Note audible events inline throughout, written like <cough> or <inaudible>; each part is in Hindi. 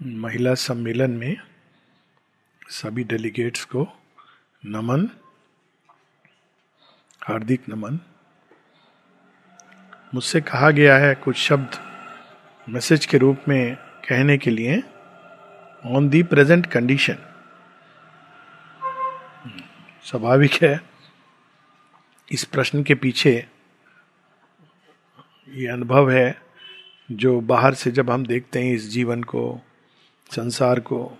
महिला सम्मेलन में सभी डेलीगेट्स को नमन, हार्दिक नमन। मुझसे कहा गया है कुछ शब्द मैसेज के रूप में कहने के लिए ऑन दी प्रेजेंट कंडीशन स्वाभाविक है, इस प्रश्न के पीछे ये अनुभव है जो बाहर से जब हम देखते हैं इस जीवन को संसार को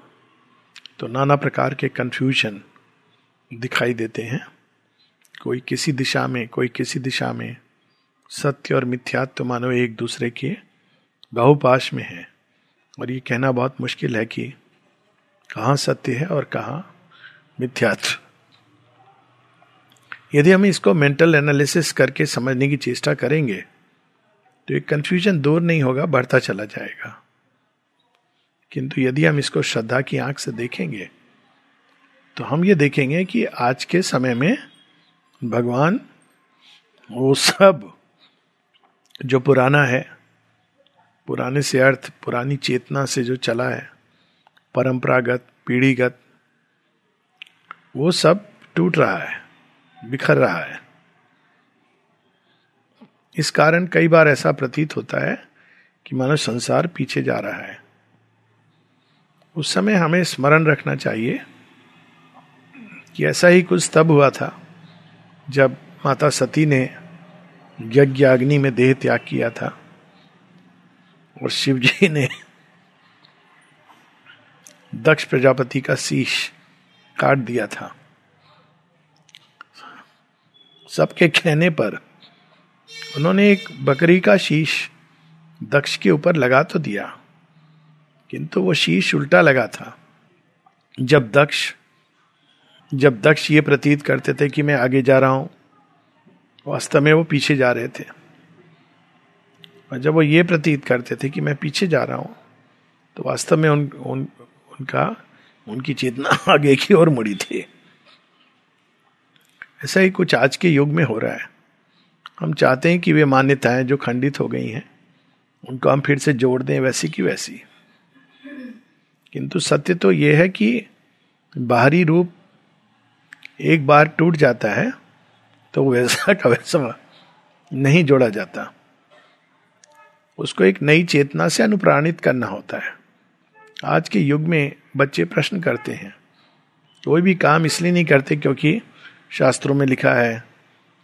तो नाना प्रकार के कंफ्यूजन दिखाई देते हैं। कोई किसी दिशा में, कोई किसी दिशा में सत्य और मिथ्यात्व मानो एक दूसरे के बहुपाश में है। और ये कहना बहुत मुश्किल है कि कहाँ सत्य है और कहाँ मिथ्यात्व। यदि हम इसको मेंटल एनालिसिस करके समझने की चेष्टा करेंगे तो एक कंफ्यूजन दूर नहीं होगा, बढ़ता चला जाएगा। किंतु यदि हम इसको श्रद्धा की आँख से देखेंगे तो हम ये देखेंगे कि आज के समय में भगवान वो सब जो पुराना है, पुराने से अर्थ, पुरानी चेतना से जो चला है, परंपरागत, पीढ़ीगत, वो सब टूट रहा है, बिखर रहा है। इस कारण कई बार ऐसा प्रतीत होता है कि मानो संसार पीछे जा रहा है। उस समय हमें स्मरण रखना चाहिए कि ऐसा ही कुछ तब हुआ था जब माता सती ने यज्ञ अग्नि में देह त्याग किया था और शिव जी ने दक्ष प्रजापति का शीश काट दिया था। सबके कहने पर उन्होंने एक बकरी का शीश दक्ष के ऊपर लगा तो दिया। किंतु वो शीश उल्टा लगा था। जब दक्ष जब दक्ष ये प्रतीत करते थे कि मैं आगे जा रहा हूँ वास्तव में वो पीछे जा रहे थे। और जब वो ये प्रतीत करते थे कि मैं पीछे जा रहा हूँ तो वास्तव में उन, उन उनका उनकी चेतना <laughs> आगे की ओर मुड़ी थी। ऐसा ही कुछ आज के युग में हो रहा है। हम चाहते हैं कि वे मान्यताएँ जो खंडित हो गई हैं उनको हम फिर से जोड़ दें वैसी की वैसी। किंतु सत्य तो यह है कि बाहरी रूप एक बार टूट जाता है तो वैसा का वैसा नहीं जोड़ा जाता। उसको एक नई चेतना से अनुप्राणित करना होता है। आज के युग में बच्चे प्रश्न करते हैं। कोई भी काम इसलिए नहीं करते क्योंकि शास्त्रों में लिखा है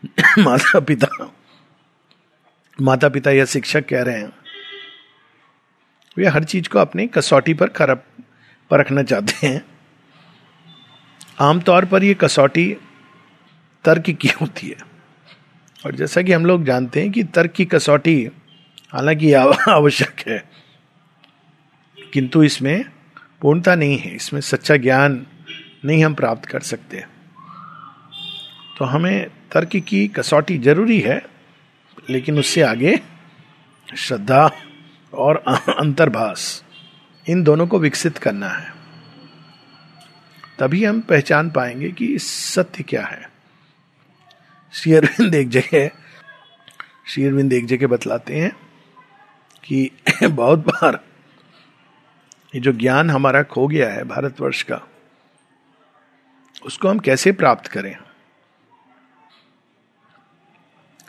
<clears throat> माता पिता माता पिता या शिक्षक कह रहे हैं। वे हर चीज़ को अपनी कसौटी पर खरब परखना चाहते हैं। आमतौर पर यह कसौटी तर्क की होती है। और जैसा कि हम लोग जानते हैं कि तर्क की कसौटी हालाँकि <laughs> आवश्यक है, किंतु इसमें पूर्णता नहीं है। इसमें सच्चा ज्ञान नहीं हम प्राप्त कर सकते। तो हमें तर्क की कसौटी ज़रूरी है, लेकिन उससे आगे श्रद्धा और अंतर्भाष इन दोनों को विकसित करना है। तभी हम पहचान पाएँगे कि सत्य क्या है। श्री अरविंद एक जगह, श्री अरविंद एक जगह बतलाते हैं कि <coughs> बहुत बार ये जो ज्ञान हमारा खो गया है भारतवर्ष का, उसको हम कैसे प्राप्त करें?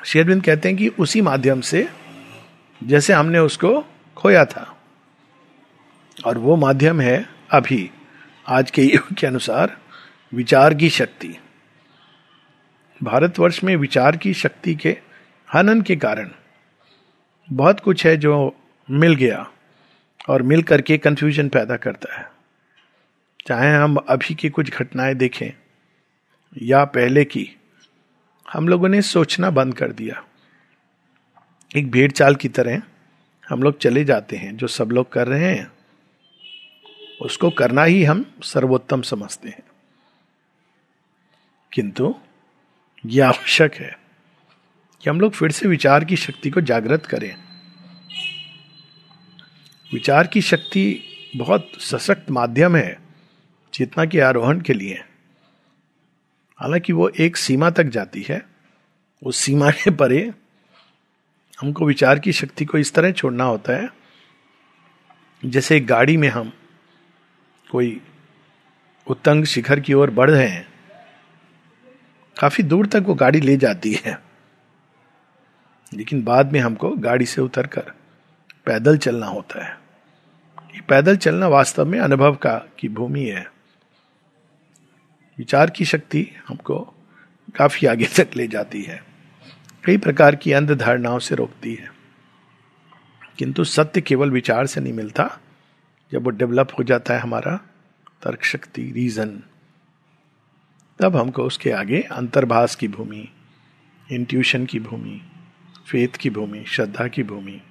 शेरविंद कहते हैं कि उसी माध्यम से जैसे हमने उसको खोया था। और वो माध्यम है अभी, आज के युग के अनुसार, विचार की शक्ति। भारतवर्ष में विचार की शक्ति के हनन के कारण बहुत कुछ है जो मिल गया और मिल करके कंफ्यूजन पैदा करता है। चाहे हम अभी की कुछ घटनाएँ देखें, या पहले की, हम लोगों ने सोचना बंद कर दिया। एक भेड़ चाल की तरह हम लोग चले जाते हैं, जो सब लोग कर रहे हैं, उसको करना ही हम सर्वोत्तम समझते हैं। किंतु यह आवश्यक है कि हम लोग फिर से विचार की शक्ति को जागृत करें। विचार की शक्ति बहुत सशक्त माध्यम है चेतना के आरोहण के लिए। हालाँकि वो एक सीमा तक जाती है, उस सीमा के परे हमको विचार की शक्ति को इस तरह छोड़ना होता है, जैसे गाड़ी में हम कोई उत्तंग शिखर की ओर बढ़ रहे हैं, काफ़ी दूर तक वो गाड़ी ले जाती है, लेकिन बाद में हमको गाड़ी से उतरकर पैदल चलना होता है। ये पैदल चलना वास्तव में अनुभव का की भूमि है। विचार की शक्ति हमको काफ़ी आगे तक ले जाती है। कई प्रकार की अंध धारणाओं से रोकती है। किंतु सत्य केवल विचार से नहीं मिलता। जब वो डेवलप हो जाता है हमारा तर्क शक्ति रीजन तब हमको उसके आगे अंतर्भाष की भूमि इंट्यूशन की भूमि फेथ की भूमि, श्रद्धा की भूमि,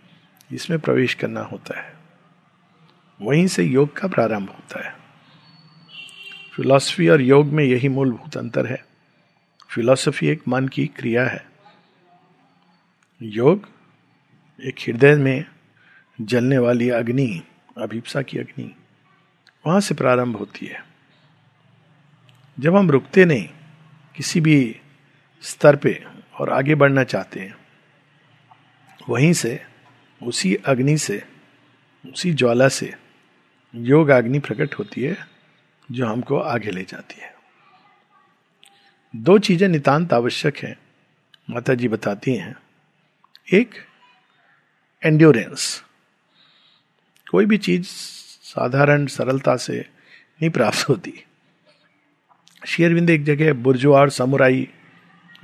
इसमें प्रवेश करना होता है। वहीं से योग का प्रारंभ होता है। फिलॉसफी और योग में यही मूलभूत अंतर है। फिलॉसफी एक मन की क्रिया है। योग, एक हृदय में जलने वाली अग्नि, अभिप्सा की अग्नि, वहाँ से प्रारंभ होती है। जब हम रुकते नहीं, किसी भी स्तर पे और आगे बढ़ना चाहते हैं, वहीं से, उसी अग्नि से, उसी ज्वाला से योग अग्नि प्रकट होती है, जो हमको आगे ले जाती है। दो चीज़ें नितांत आवश्यक है माता जी बताती हैं। एक एंड्योरेंस कोई भी चीज़ साधारण सरलता से नहीं प्राप्त होती। शेयरविंद एक जगह बुर्जुआ और समुराई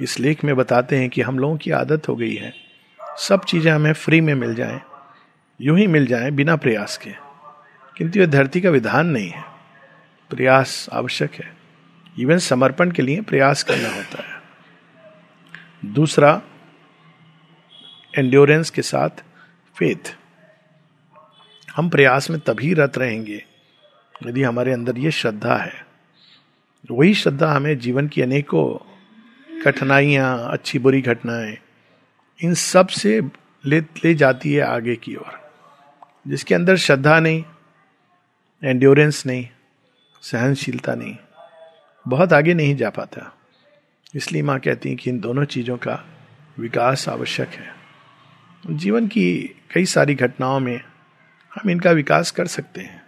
इस लेख में बताते हैं कि हम लोगों की आदत हो गई है। सब चीज़ें हमें फ्री में मिल जाएँ, यूँ ही मिल जाएँ बिना प्रयास के। किंतु यह धरती का विधान नहीं है। प्रयास आवश्यक है। इवन समर्पण के लिए प्रयास करना होता है। दूसरा एंड्योरेंस के साथ फेथ हम प्रयास में तभी रत रहेंगे यदि हमारे अंदर ये श्रद्धा है। वही श्रद्धा हमें जीवन की अनेकों कठिनाइयाँ, अच्छी बुरी घटनाएँ, इन सबसे ले ले जाती है आगे की ओर। जिसके अंदर श्रद्धा नहीं एंड्योरेंस नहीं, सहनशीलता नहीं, बहुत आगे नहीं जा पाता। इसलिए माँ कहती हैं कि इन दोनों चीज़ों का विकास आवश्यक है। जीवन की कई सारी घटनाओं में हम इनका विकास कर सकते हैं।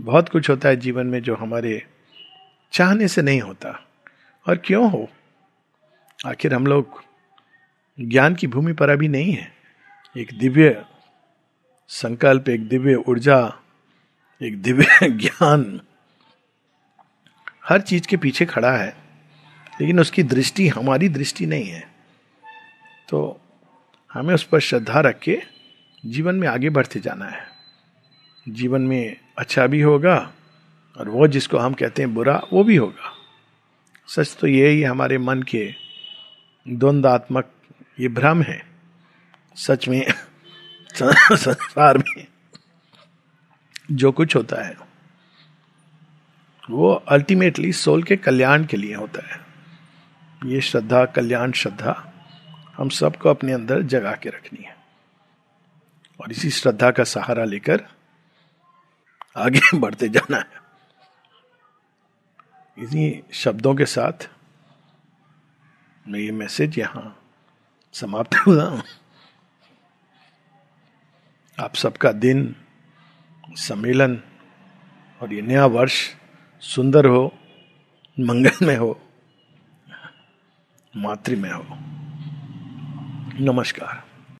बहुत कुछ होता है जीवन में जो हमारे चाहने से नहीं होता। और क्यों हो? आखिर हम लोग ज्ञान की भूमि पर अभी नहीं है। एक दिव्य संकल्प, एक दिव्य ऊर्जा, एक दिव्य <laughs> ज्ञान हर चीज़ के पीछे खड़ा है। लेकिन उसकी दृष्टि, हमारी दृष्टि नहीं है। तो हमें उस पर श्रद्धा रख के जीवन में आगे बढ़ते जाना है। जीवन में अच्छा भी होगा और वो जिसको हम कहते हैं बुरा, वो भी होगा। सच तो ये ही हमारे मन के द्वंदात्मक ये भ्रम है। सच में, संसार में जो कुछ होता है, वो अल्टीमेटली सोल के कल्याण के लिए होता है। ये श्रद्धा, कल्याण, श्रद्धा हम सबको अपने अंदर जगा के रखनी है। और इसी श्रद्धा का सहारा लेकर आगे <laughs> बढ़ते जाना है। इन्हीं शब्दों के साथ मैं ये मैसेज यहाँ समाप्त <laughs> हुआ आप सबका दिन, सम्मेलन और ये नया वर्ष सुंदर हो मंगल में हो मातृ में हो। नमस्कार